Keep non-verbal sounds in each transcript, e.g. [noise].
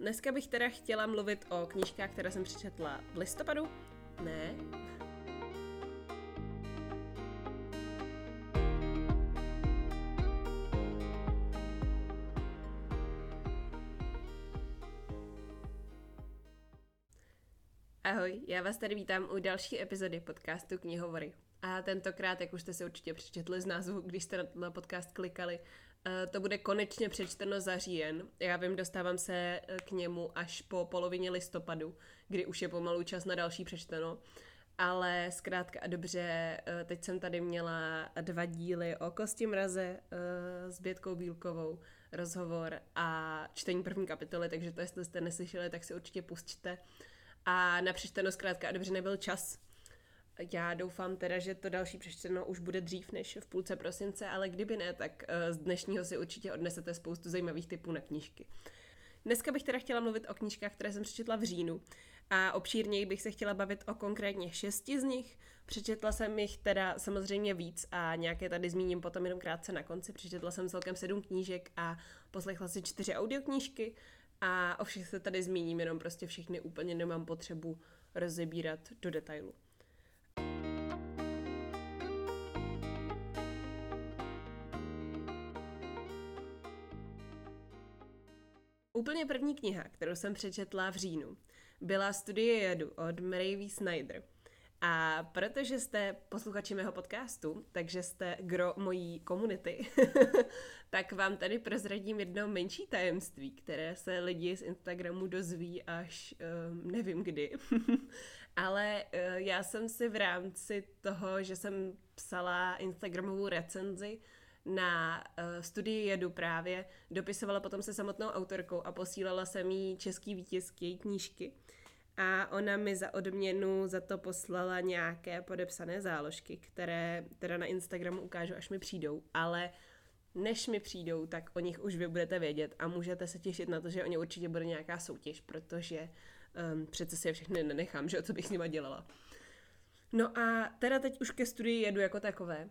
Dneska bych teda chtěla mluvit o knížkách, které jsem přečetla v listopadu. Ne. Ahoj, já vás tady vítám u další epizody podcastu Knihovory. A tentokrát, jak už jste si určitě přečetli z názvu, když jste na podcast klikali, to bude konečně přečteno za říjen. Já vím, dostávám se eh, k němu až po polovině listopadu, kdy už je pomalu čas na další přečteno. Ale zkrátka a dobře, eh, teď jsem tady měla dva díly o Kosti mraze s Bětkou Bílkovou, rozhovor a čtení první kapitoly, takže to, jestli jste neslyšeli, tak si určitě pustíte. A na přečteno zkrátka a dobře nebyl čas, já doufám teda, že to další přečteno už bude dřív než v půlce prosince, ale kdyby ne, tak eh, z dnešního si určitě odnesete spoustu zajímavých typů na knížky. Dneska bych teda chtěla mluvit o knížkách, které jsem přečetla v říjnu a obšírněji bych se chtěla bavit o konkrétně šesti z nich. Přečetla jsem jich teda samozřejmě víc a nějaké tady zmíním potom jenom krátce na konci. Přečetla jsem celkem sedm knížek a poslechla si čtyři audioknížky a o všech se tady zmíním, jenom prostě všechny úplně nemám potřebu rozebírat do detailu. Úplně první kniha, kterou jsem přečetla v říjnu, byla Studie jedu od Mary V. Snyder. A protože jste posluchači mého podcastu, takže jste gro mojí komunity, [laughs] tak vám tady prozradím jedno menší tajemství, které se lidi z Instagramu dozví až um, nevím kdy. [laughs] Ale uh, já jsem si v rámci toho, že jsem psala Instagramovou recenzi, na uh, studii jedu právě, dopisovala potom se samotnou autorkou a posílala jsem jí český výtisk její knížky. A ona mi za odměnu za to poslala nějaké podepsané záložky, které teda na Instagramu ukážu, až mi přijdou, ale než mi přijdou, tak o nich už vy budete vědět a můžete se těšit na to, že o ně určitě bude nějaká soutěž, protože um, přece si je všechny nenechám, že o co bych s nima dělala. No a teda teď už ke studii jedu jako takové.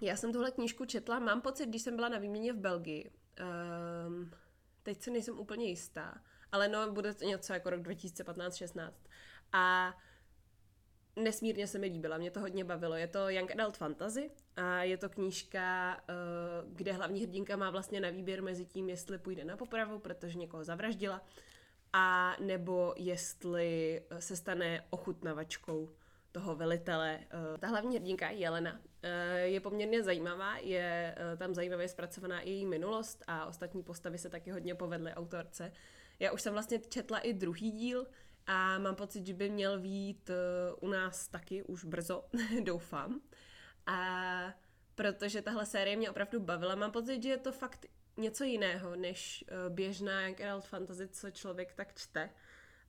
Já jsem tuhle knížku četla, mám pocit, když jsem byla na výměně v Belgii. Um, teď se nejsem úplně jistá, ale no, bude to něco jako rok 2015-16. A nesmírně se mi líbila, mě to hodně bavilo. Je to Young Adult Fantasy a je to knížka, eh, kde hlavní hrdinka má vlastně na výběr mezi tím, jestli půjde na popravu, protože někoho zavraždila, a nebo jestli se stane ochutnavačkou toho velitele. Eh, ta hlavní hrdinka Jelena eh, je poměrně zajímavá, je eh, tam zajímavě zpracovaná i její minulost a ostatní postavy se taky hodně povedly autorce. Já už jsem vlastně četla i druhý díl a mám pocit, že by měl být u nás taky už brzo, [laughs] doufám. A protože tahle série mě opravdu bavila, mám pocit, že je to fakt něco jiného, než běžná Adult Fantasy, co člověk tak čte.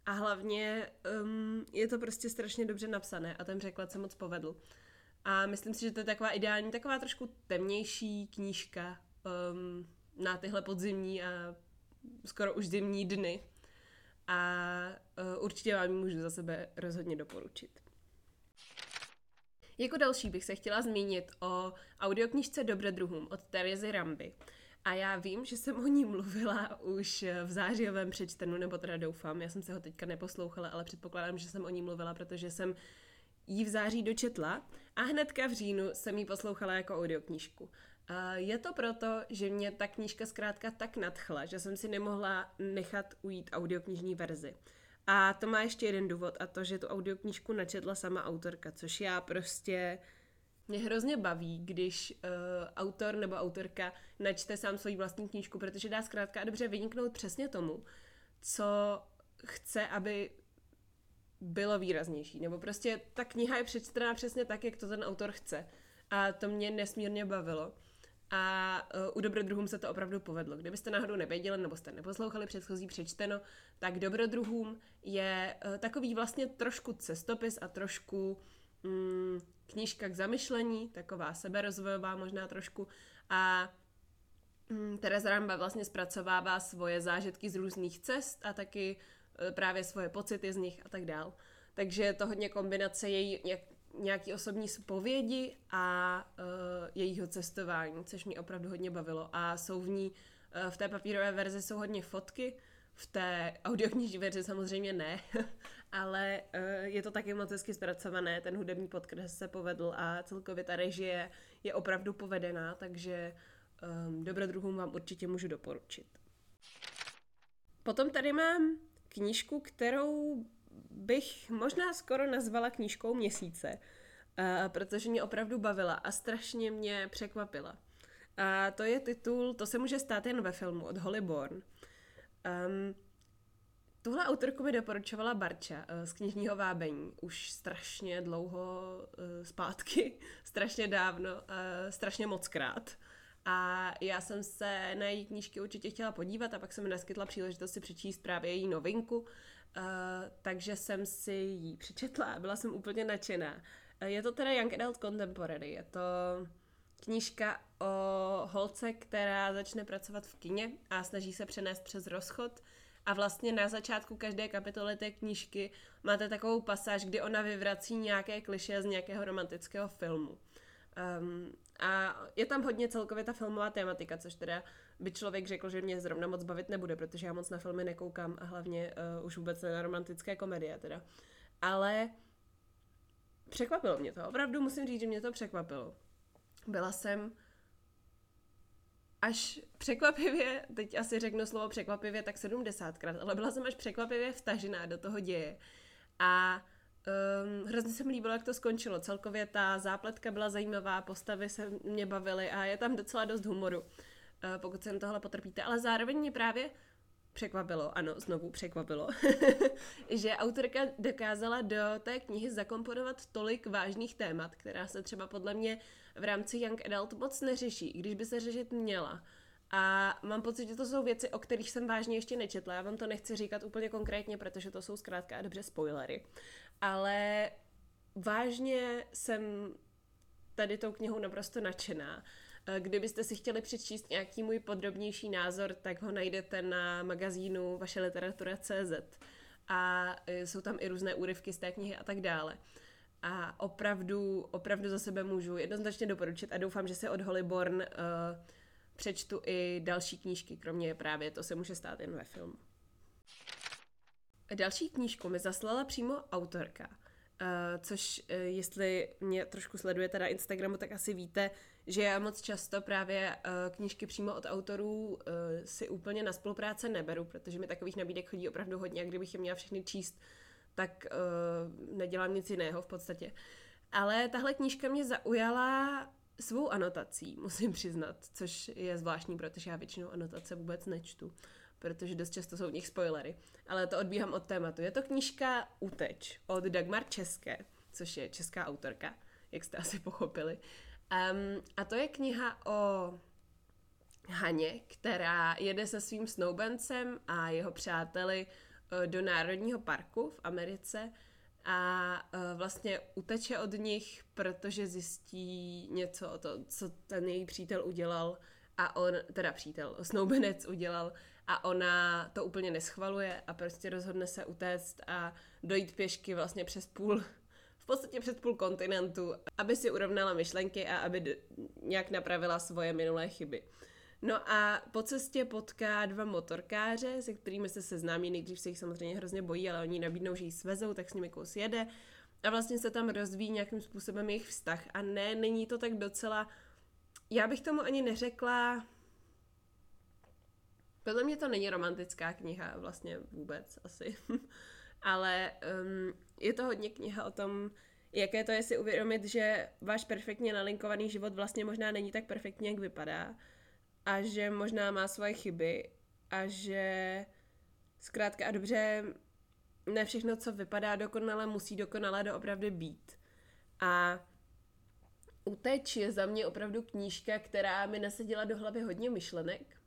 A hlavně um, je to prostě strašně dobře napsané a ten překlad se moc povedl. A myslím si, že to je taková ideální, taková trošku temnější knížka um, na tyhle podzimní a skoro už zimní dny. A uh, určitě vám ji můžu za sebe rozhodně doporučit. Jako další bych se chtěla zmínit o audioknižce Dobrodruhům od Terezy Ramby. A já vím, že jsem o ní mluvila už v zářijovém přečtenu, nebo teda doufám, já jsem se ho teďka neposlouchala, ale předpokládám, že jsem o ní mluvila, protože jsem ji v září dočetla a hnedka v říjnu jsem ji poslouchala jako audioknížku. Je to proto, že mě ta knížka zkrátka tak nadchla, že jsem si nemohla nechat ujít audioknižní verzi. A to má ještě jeden důvod a to, že tu audioknížku načetla sama autorka, což já prostě mě hrozně baví, když uh, autor nebo autorka načte sám svoji vlastní knížku, protože dá zkrátka a dobře vyniknout přesně tomu, co chce, aby bylo výraznější. Nebo prostě ta kniha je přečtená přesně tak, jak to ten autor chce. A to mě nesmírně bavilo. A uh, u dobrodruhům se to opravdu povedlo. Kdybyste náhodou nevěděli nebo jste neposlouchali předchozí přečteno, tak dobrodruhům je uh, takový vlastně trošku cestopis a trošku mm, knížka k zamyšlení, taková seberozvojová možná trošku. A mm, Tereza Ramba vlastně zpracovává svoje zážitky z různých cest a taky e, právě svoje pocity z nich a tak dál. Takže je to hodně kombinace její nějaký osobní zpovědi a uh, jejího cestování, což mě opravdu hodně bavilo. A jsou v ní, uh, v té papírové verzi jsou hodně fotky, v té audioknižní verzi samozřejmě ne, [laughs] ale uh, je to taky moc hezky zpracované, ten hudební podcast se povedl a celkově ta režie je opravdu povedená, takže um, dobrodruhům vám určitě můžu doporučit. Potom tady mám knížku, kterou bych možná skoro nazvala knížkou měsíce, uh, protože mě opravdu bavila a strašně mě překvapila. A to je titul To se může stát jen ve filmu od Holly Bourne. Um, tuhle autorku mi doporučovala Barča uh, z knižního vábení už strašně dlouho uh, zpátky, [laughs] strašně dávno, uh, strašně moc krát. A já jsem se na její knížky určitě chtěla podívat a pak jsem mi naskytla příležitost si přečíst právě její novinku, takže jsem si ji přečetla a byla jsem úplně nadšená. Je to teda Young Adult Contemporary, je to knížka o holce, která začne pracovat v kině a snaží se přenést přes rozchod. A vlastně na začátku každé kapitoly té knížky máte takovou pasáž, kdy ona vyvrací nějaké kliše z nějakého romantického filmu. Um, a je tam hodně celkově ta filmová tématika, což teda by člověk řekl, že mě zrovna moc bavit nebude, protože já moc na filmy nekoukám a hlavně uh, už vůbec ne na romantické komedie teda. Ale překvapilo mě to, opravdu musím říct, že mě to překvapilo. Byla jsem až překvapivě, teď asi řeknu slovo překvapivě tak 70krát, ale byla jsem až překvapivě vtažená do toho děje. A um, hrozně se mi líbilo, jak to skončilo. Celkově ta zápletka byla zajímavá, postavy se mě bavily a je tam docela dost humoru, uh, pokud se tohle potrpíte. Ale zároveň mě právě překvapilo, ano, znovu překvapilo, [laughs] že autorka dokázala do té knihy zakomponovat tolik vážných témat, která se třeba podle mě v rámci Young Adult moc neřeší, když by se řešit měla. A mám pocit, že to jsou věci, o kterých jsem vážně ještě nečetla. Já vám to nechci říkat úplně konkrétně, protože to jsou zkrátka a dobře spoilery. Ale vážně jsem tady tou knihou naprosto nadšená. Kdybyste si chtěli přečíst nějaký můj podrobnější názor, tak ho najdete na magazínu vaše literatura.cz a jsou tam i různé úryvky z té knihy a tak dále. A opravdu, opravdu za sebe můžu jednoznačně doporučit a doufám, že se od Hollyborn uh, přečtu i další knížky, kromě právě to se může stát jen ve filmu. Další knížku mi zaslala přímo autorka, což jestli mě trošku sledujete na Instagramu, tak asi víte, že já moc často právě uh, knížky přímo od autorů uh, si úplně na spolupráce neberu, protože mi takových nabídek chodí opravdu hodně a kdybych je měla všechny číst, tak uh, nedělám nic jiného v podstatě. Ale tahle knížka mě zaujala svou anotací, [laughs] musím přiznat, což je zvláštní, protože já většinou anotace vůbec nečtu, protože dost často jsou v nich spoilery. Ale to odbíhám od tématu. Je to knížka Uteč od Dagmar České, což je česká autorka, jak jste asi pochopili. Um, a to je kniha o Haně, která jede se svým snoubencem a jeho přáteli Eh, do Národního parku v Americe a eh, vlastně uteče od nich, protože zjistí něco o to, co ten její přítel udělal a on, teda přítel, [laughs] snoubenec udělal a ona to úplně neschvaluje a prostě rozhodne se utéct a dojít pěšky vlastně přes půl, v podstatě přes půl kontinentu, aby si urovnala myšlenky a aby nějak napravila svoje minulé chyby. No a po cestě potká dva motorkáře, se kterými se seznámí, nejdřív se jich samozřejmě hrozně bojí, ale oni nabídnou, že ji svezou, tak s nimi kus jede. A vlastně se tam rozvíjí nějakým způsobem jejich vztah. A ne, není to tak docela, já bych tomu ani neřekla, podle mě to není romantická kniha vlastně vůbec asi, [laughs] ale um, je to hodně kniha o tom, jaké to je si uvědomit, že váš perfektně nalinkovaný život vlastně možná není tak perfektně, jak vypadá a že možná má svoje chyby a že zkrátka a dobře ne všechno, co vypadá dokonale, musí dokonale doopravdy být. A Uteč je za mě opravdu knížka, která mi nasadila do hlavy hodně myšlenek.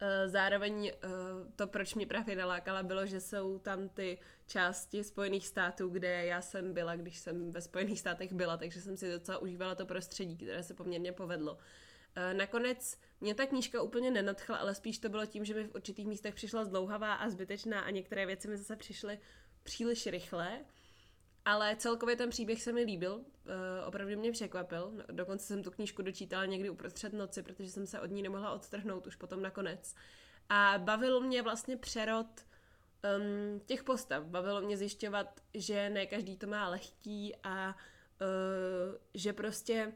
Eh, zároveň eh, to, proč mě právě nalákala, bylo, že jsou tam ty části Spojených států, kde já jsem byla, když jsem ve Spojených státech byla, takže jsem si docela užívala to prostředí, které se poměrně povedlo. Eh, nakonec mě ta knížka úplně nenadchla, ale spíš to bylo tím, že mi v určitých místech přišla zdlouhavá a zbytečná a některé věci mi zase přišly příliš rychle. Ale celkově ten příběh se mi líbil, uh, opravdu mě překvapil. Dokonce jsem tu knížku dočítala někdy uprostřed noci, protože jsem se od ní nemohla odtrhnout už potom nakonec. A bavil mě vlastně přerod um, těch postav. Bavilo mě zjišťovat, že ne každý to má lehký a uh, že prostě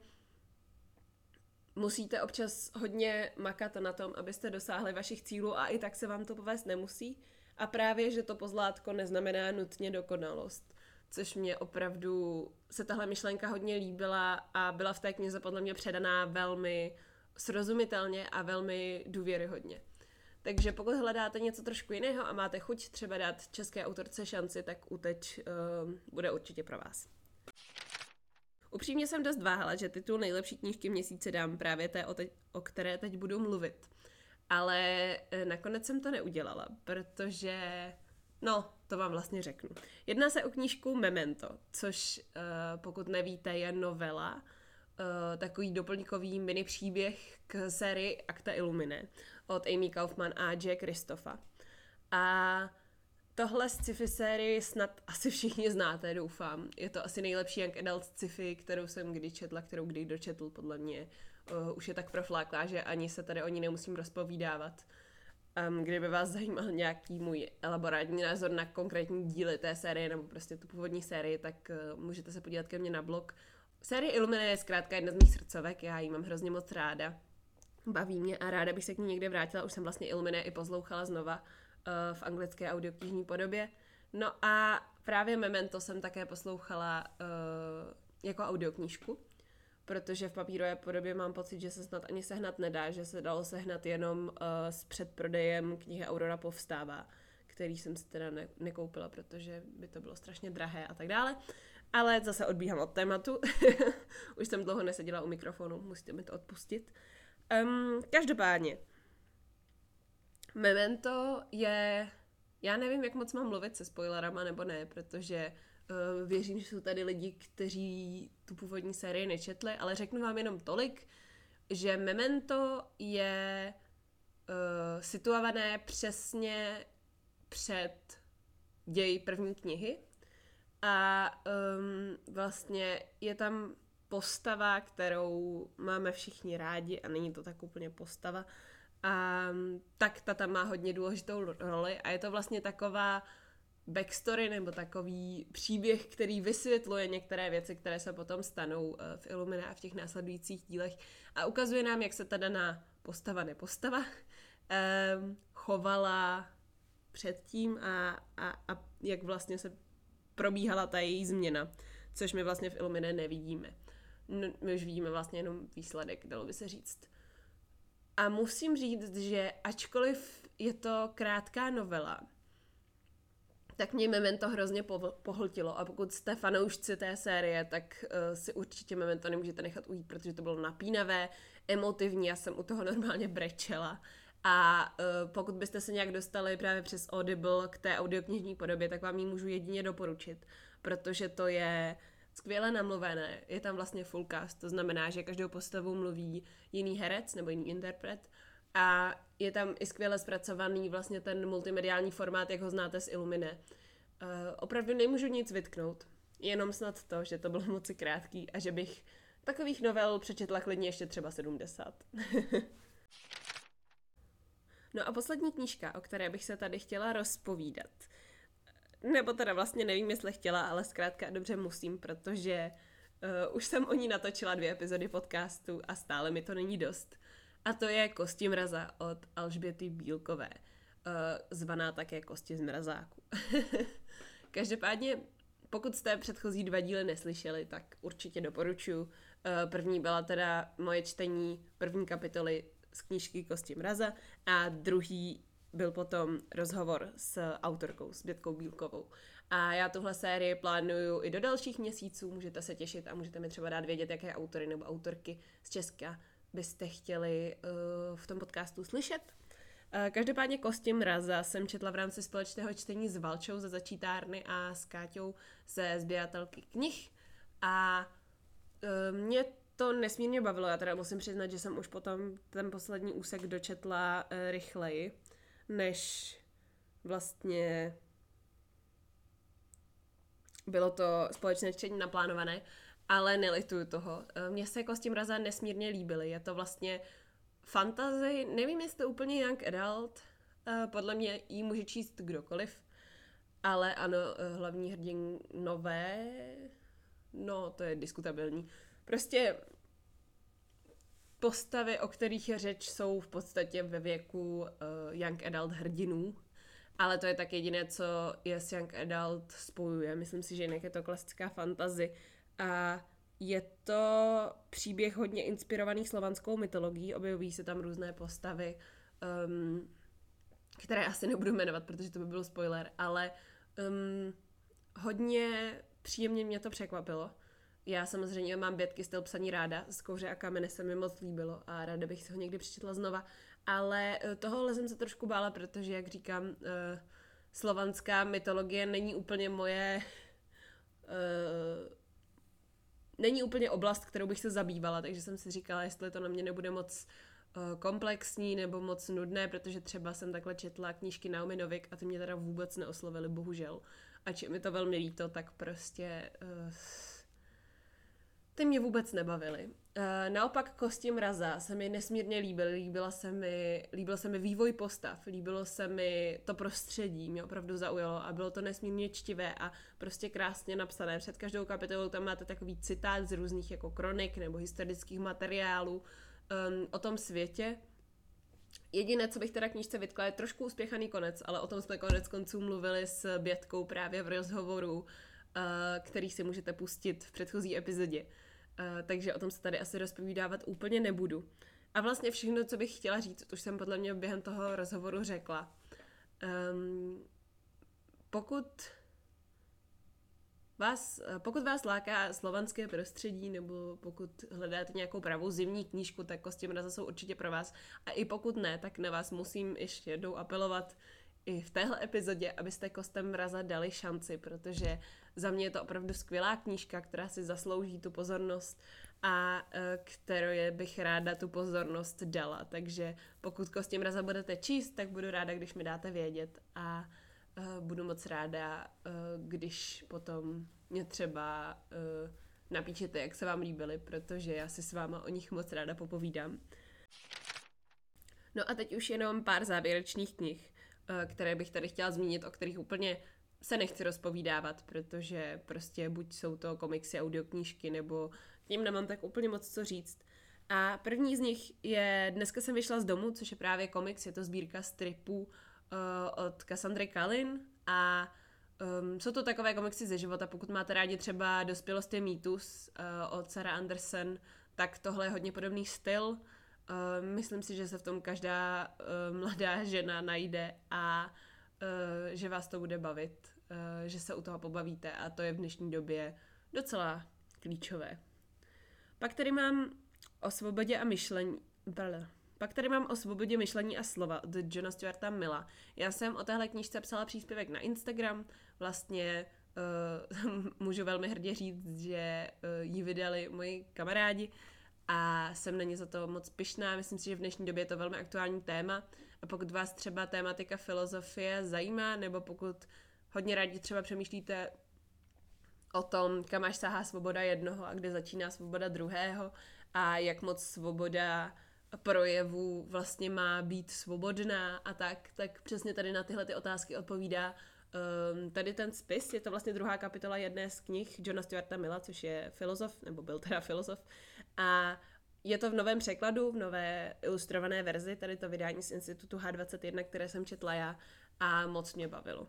musíte občas hodně makat na tom, abyste dosáhli vašich cílů a i tak se vám to povést nemusí. A právě, že to pozlátko neznamená nutně dokonalost. Což mě opravdu, se tahle myšlenka hodně líbila a byla v té knize podle mě předaná velmi srozumitelně a velmi důvěryhodně. Takže pokud hledáte něco trošku jiného a máte chuť třeba dát české autorce šanci, tak Uteč uh, bude určitě pro vás. Upřímně jsem dost váhala, že titul nejlepší knížky měsíce dám právě té, o, te- o které teď budu mluvit. Ale eh, nakonec jsem to neudělala, protože... No, to vám vlastně řeknu. Jedná se o knížku Memento, což uh, pokud nevíte, je novela, uh, takový doplňkový mini příběh k sérii Acta Illumine od Amy Kaufman a Jack Kristofa. A tohle sci-fi sérii snad asi všichni znáte, doufám. Je to asi nejlepší young adult sci-fi, kterou jsem kdy četla, kterou kdy dočetl, podle mě. Uh, už je tak profláklá, že ani se tady o ní nemusím rozpovídávat. Um, kdyby vás zajímal nějaký můj elaborátní názor na konkrétní díly té série nebo prostě tu původní sérii, tak uh, můžete se podívat ke mně na blog. Série Illumina je zkrátka jedna z mých srdcovek, já ji mám hrozně moc ráda. Baví mě a ráda bych se k ní někde vrátila, už jsem vlastně Illumina i pozlouchala znova uh, v anglické audioknižní podobě. No a právě Memento jsem také poslouchala uh, jako audioknížku, protože v papírové podobě mám pocit, že se snad ani sehnat nedá, že se dalo sehnat jenom uh, s předprodejem knihy Aurora povstává, který jsem si teda ne- nekoupila, protože by to bylo strašně drahé a tak dále. Ale zase odbíhám od tématu. [laughs] Už jsem dlouho neseděla u mikrofonu, musíte mi to odpustit. Um, každopádně, Memento je... Já nevím, jak moc mám mluvit se spoilerama nebo ne, protože věřím, že jsou tady lidi, kteří tu původní sérii nečetli, ale řeknu vám jenom tolik, že Memento je uh, situované přesně před děj první knihy. A um, vlastně je tam postava, kterou máme všichni rádi a není to tak úplně postava, a tak ta tam má hodně důležitou roli a je to vlastně taková backstory nebo takový příběh, který vysvětluje některé věci, které se potom stanou eh, v Illumina a v těch následujících dílech a ukazuje nám, jak se ta daná postava, nepostava, um, [laughs] chovala předtím a, a, a jak vlastně se probíhala ta její změna, což my vlastně v Illumine nevidíme. No, my už vidíme vlastně jenom výsledek, dalo by se říct. A musím říct, že ačkoliv je to krátká novela, tak mě Memento hrozně pohltilo a pokud jste fanoušci té série, tak uh, si určitě Memento nemůžete nechat ujít, protože to bylo napínavé, emotivní, já jsem u toho normálně brečela. A uh, pokud byste se nějak dostali právě přes Audible k té audioknižní podobě, tak vám ji můžu jedině doporučit, protože to je skvěle namluvené, je tam vlastně full cast, to znamená, že každou postavu mluví jiný herec nebo jiný interpret a je tam i skvěle zpracovaný vlastně ten multimediální formát, jak ho znáte z Illumine. Uh, opravdu nemůžu nic vytknout, jenom snad to, že to bylo [laughs] moc krátký a že bych takových novel přečetla klidně ještě třeba 70. [laughs] no a poslední knížka, o které bych se tady chtěla rozpovídat, nebo teda vlastně nevím, jestli chtěla, ale zkrátka dobře musím, protože uh, už jsem o ní natočila dvě epizody podcastu a stále mi to není dost. A to je Kosti mraza od Alžběty Bílkové, uh, zvaná také Kosti z mrazáku. [laughs] Každopádně, pokud jste předchozí dva díly neslyšeli, tak určitě doporučuji. Uh, první byla teda moje čtení první kapitoly z knížky Kosti mraza a druhý byl potom rozhovor s autorkou, s Bětkou Bílkovou. A já tuhle sérii plánuju i do dalších měsíců, můžete se těšit a můžete mi třeba dát vědět, jaké autory nebo autorky z Česka byste chtěli uh, v tom podcastu slyšet. Uh, každopádně Kosti mraza jsem četla v rámci společného čtení s Valčou ze začítárny a s Káťou ze sběratelky knih a uh, mě to nesmírně bavilo. Já teda musím přiznat, že jsem už potom ten poslední úsek dočetla rychleji, než vlastně bylo to společné čtení naplánované, ale nelituju toho. Eh, mně se Kosti mraza nesmírně líbily. Je to vlastně fantasy, nevím jestli to úplně young adult, Podle mě ji může číst kdokoliv, ale ano, hlavní hrdinové, no to je diskutabilní. Prostě postavy, o kterých je řeč, jsou v podstatě ve věku young adult hrdinů, ale to je tak jediné, co je s young adult spojuje. Myslím si, že jinak je to klasická fantazy a je to příběh hodně inspirovaný slovanskou mytologií, objevují se tam různé postavy, um, které asi nebudu jmenovat, protože to by byl spoiler, ale um, hodně příjemně mě to překvapilo. Já samozřejmě mám bětky styl psaní ráda, z kouře a kamene se mi moc líbilo a ráda bych si ho někdy přečetla znova, ale eh, tohohle jsem se trošku bála, protože, jak říkám, uh, slovanská mytologie není úplně moje uh, [laughs] není úplně oblast, kterou bych se zabývala, takže jsem si říkala, jestli to na mě nebude moc uh, komplexní nebo moc nudné, protože třeba jsem takhle četla knížky Naomi Novik a ty mě teda vůbec neoslovily, bohužel. Ač mi to velmi líto, tak prostě uh, ty mě vůbec nebavily. Uh, naopak Kosti mraza se mi nesmírně líbil. Líbila se mi, líbil se mi vývoj postav, líbilo se mi to prostředí, mě opravdu zaujalo a bylo to nesmírně čtivé a prostě krásně napsané. Před každou kapitolou tam máte takový citát z různých jako kronik nebo historických materiálů um, o tom světě. Jediné, co bych teda knížce vytkla, je trošku uspěchaný konec, ale o tom jsme konec konců mluvili s Bětkou právě v rozhovoru, který si můžete pustit v předchozí epizodě. Uh, takže o tom se tady asi rozpovídávat úplně nebudu. A vlastně všechno, co bych chtěla říct, už jsem podle mě během toho rozhovoru řekla. Um, pokud vás, pokud vás láká slovanské prostředí, nebo pokud hledáte nějakou pravou zimní knížku, tak Kosti mraza jsou určitě pro vás. A i pokud ne, tak na vás musím ještě jednou apelovat i v téhle epizodě, abyste Kostem mraza dali šanci, protože za mě je to opravdu skvělá knížka, která si zaslouží tu pozornost a e, kterou bych ráda tu pozornost dala. Takže pokud Kosti mraza budete číst, tak budu ráda, když mi dáte vědět a e, budu moc ráda, e, když potom mě třeba napíšete, jak se vám líbily, protože já si s váma o nich moc ráda popovídám. No a teď už jenom pár závěrečných knih, které bych tady chtěla zmínit, o kterých úplně se nechci rozpovídávat, protože prostě buď jsou to komiksy, audioknížky, nebo k ním nemám tak úplně moc co říct. A první z nich je Dneska jsem vyšla z domu, což je právě komiks, je to sbírka stripů uh, od Cassandry Kalin a um, jsou to takové komiksy ze života, pokud máte rádi třeba Dospělost je mýtus uh, od Sarah Anderson, tak tohle je hodně podobný styl. Uh, myslím si, že se v tom každá uh, mladá žena najde a že vás to bude bavit, uh, že se u toho pobavíte a to je v dnešní době docela klíčové. Pak tady mám o svobodě a myšlení. Brle. Pak tady mám o svobodě myšlení a slova od Johna Stuarta Milla. Já jsem o téhle knížce psala příspěvek na Instagram. Vlastně uh, [laughs] můžu velmi hrdě říct, že uh, ji vydali moji kamarádi a jsem na ně za to moc pyšná. Myslím si, že v dnešní době je to velmi aktuální téma a pokud vás třeba tématika filozofie zajímá, nebo pokud hodně rádi třeba přemýšlíte o tom, kam až sahá svoboda jednoho a kde začíná svoboda druhého a jak moc svoboda projevu vlastně má být svobodná a tak, tak přesně tady na tyhle ty otázky odpovídá um, tady ten spis. Je to vlastně druhá kapitola jedné z knih Johna Stuarta Milla, což je filozof, nebo byl teda filozof. A je to v novém překladu, v nové ilustrované verzi, tady to vydání z Institutu H21, které jsem četla já a moc mě bavilo.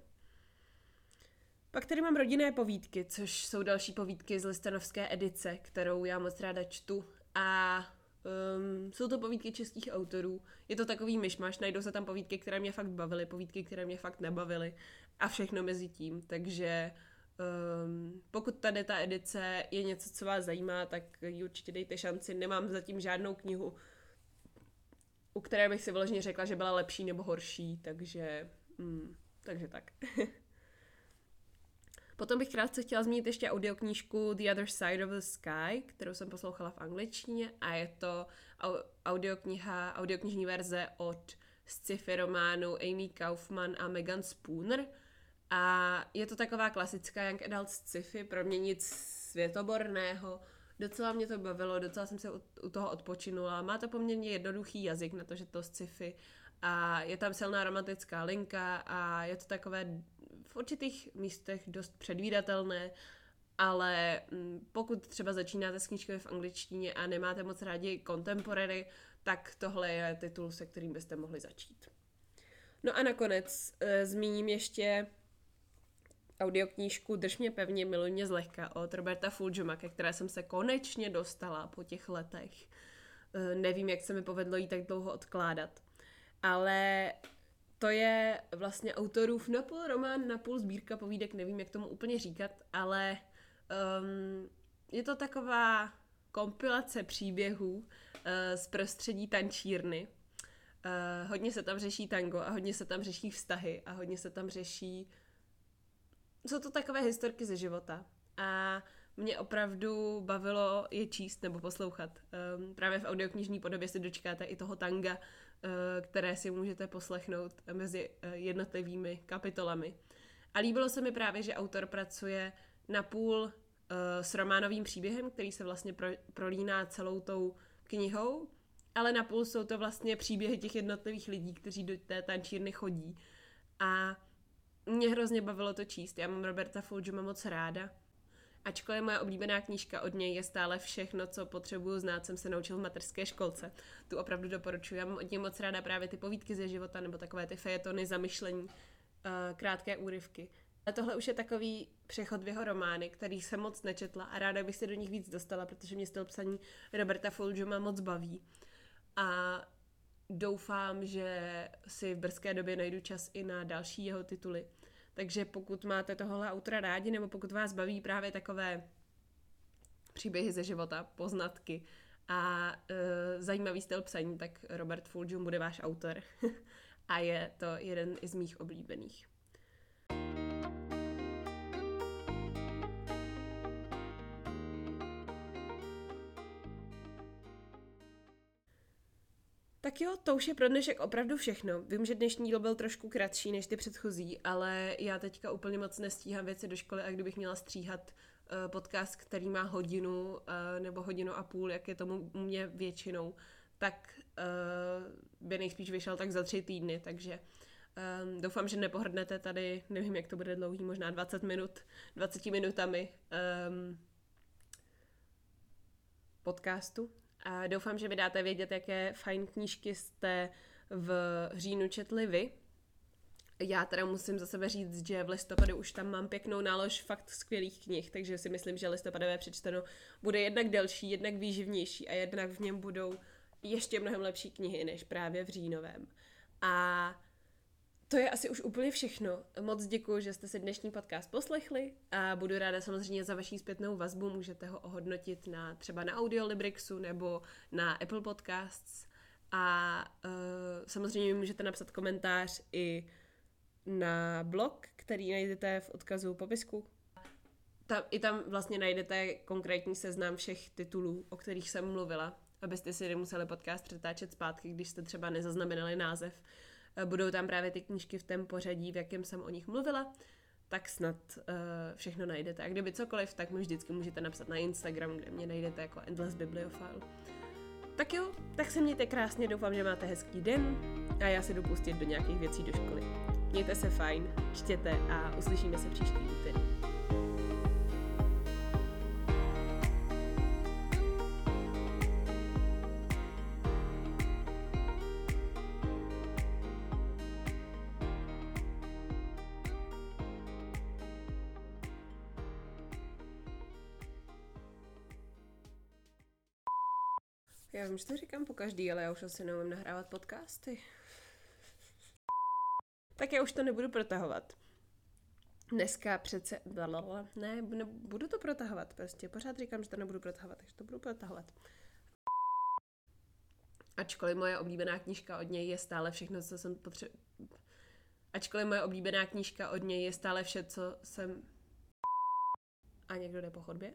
Pak tady mám rodinné povídky, což jsou další povídky z listanovské edice, kterou já moc ráda čtu a um, jsou to povídky českých autorů. Je to takový myšmaš, najdou se tam povídky, které mě fakt bavily, povídky, které mě fakt nebavily a všechno mezi tím, takže Um, pokud tady ta edice je něco, co vás zajímá, tak ji určitě dejte šanci. Nemám zatím žádnou knihu, u které bych si vyloženě řekla, že byla lepší nebo horší, takže, mm, takže tak. [laughs] Potom bych krátce chtěla zmínit ještě audioknížku The Other Side of the Sky, kterou jsem poslouchala v angličtině a je to audiokniha, audioknižní verze od sci-fi románu Amy Kaufman a Megan Spooner – a je to taková klasická young adult sci-fi, pro mě nic světoborného. Docela mě to bavilo, docela jsem se u toho odpočinula. Má to poměrně jednoduchý jazyk na to, že to sci-fi. a je tam silná romantická linka a je to takové v určitých místech dost předvídatelné, ale mm, pokud třeba začínáte s knížkami v angličtině a nemáte moc rádi contemporary, tak tohle je titul, se kterým byste mohli začít. No a nakonec e, zmíním ještě audioknížku Drž mě pevně, miluj mě zlehka od Roberta Fulgjuma, ke které jsem se konečně dostala po těch letech. E, nevím, jak se mi povedlo jí tak dlouho odkládat. Ale to je vlastně autorův napůl román, napůl sbírka povídek, nevím, jak tomu úplně říkat, ale um, je to taková kompilace příběhů uh, z prostředí tančírny. Uh, hodně se tam řeší tango a hodně se tam řeší vztahy a hodně se tam řeší... Jsou to takové historky ze života. A mě opravdu bavilo je číst nebo poslouchat. Um, právě v audioknižní podobě se dočkáte i toho tanga, uh, které si můžete poslechnout mezi uh, jednotlivými kapitolami. A líbilo se mi právě, že autor pracuje napůl uh, s románovým příběhem, který se vlastně pro, prolíná celou tou knihou, ale napůl jsou to vlastně příběhy těch jednotlivých lidí, kteří do té tančírny chodí. A mě hrozně bavilo to číst. Já mám Roberta Fulgema moc ráda. Ačkoliv moje oblíbená knížka od něj je stále všechno, co potřebuju znát, jsem se naučil v materské školce. Tu opravdu doporučuji. Já mám od něj moc ráda právě ty povídky ze života nebo takové ty fejetony, zamyšlení, uh, krátké úryvky. A tohle už je takový přechod v jeho romány, který jsem moc nečetla a ráda bych se do nich víc dostala, protože mě styl psaní Roberta Fulgjuma moc baví. A doufám, že si v brzké době najdu čas i na další jeho tituly. Takže pokud máte tohle autora rádi, nebo pokud vás baví právě takové příběhy ze života, poznatky a e, zajímavý styl psaní, tak Robert Fulgjum bude váš autor. [laughs] a je to jeden z mých oblíbených. Tak jo, to už je pro dnešek opravdu všechno. Vím, že dnešní díl byl trošku kratší než ty předchozí, ale já teďka úplně moc nestíhám věci do školy a kdybych měla stříhat uh, podcast, který má hodinu uh, nebo hodinu a půl, jak je tomu u mě většinou, tak uh, by nejspíš vyšel tak za tři týdny, takže doufám, že nepohrdnete tady, nevím, jak to bude dlouhý, možná 20 minut, 20 minutami podcastu, a doufám, že vydáte vědět, jaké fajn knížky jste v říjnu četli vy. Já teda musím za sebe říct, že v listopadu už tam mám pěknou nálož fakt skvělých knih, takže si myslím, že listopadové přečteno bude jednak delší, jednak výživnější a jednak v něm budou ještě mnohem lepší knihy než právě v říjnovém. A to je asi už úplně všechno. Moc děkuji, že jste si dnešní podcast poslechli a budu ráda samozřejmě za vaší zpětnou vazbu. Můžete ho ohodnotit na třeba na Audiolibrixu nebo na Apple Podcasts. A uh, samozřejmě můžete napsat komentář i na blog, který najdete v odkazu popisku. Tam, I tam vlastně najdete konkrétní seznam všech titulů, o kterých jsem mluvila, abyste si nemuseli podcast přetáčet zpátky, když jste třeba nezaznamenali název budou tam právě ty knížky v tom pořadí, v jakém jsem o nich mluvila, tak snad uh, všechno najdete. A kdyby cokoliv, tak mi vždycky můžete napsat na Instagram, kde mě najdete jako Endless Bibliophile. Tak jo, tak se mějte krásně, doufám, že máte hezký den a já se jdu pustit do nějakých věcí do školy. Mějte se fajn, čtěte a uslyšíme se příští úterý. Já vím, že to říkám po každý, ale já už asi neumím nahrávat podcasty. Tak já už to nebudu protahovat. Dneska přece... Ne, ne, budu to protahovat prostě. Pořád říkám, že to nebudu protahovat, takže to budu protahovat. Ačkoliv moje oblíbená knížka od něj je stále všechno, co jsem potřeba... Ačkoliv moje oblíbená knížka od něj je stále vše, co jsem... A někdo jde po chodbě?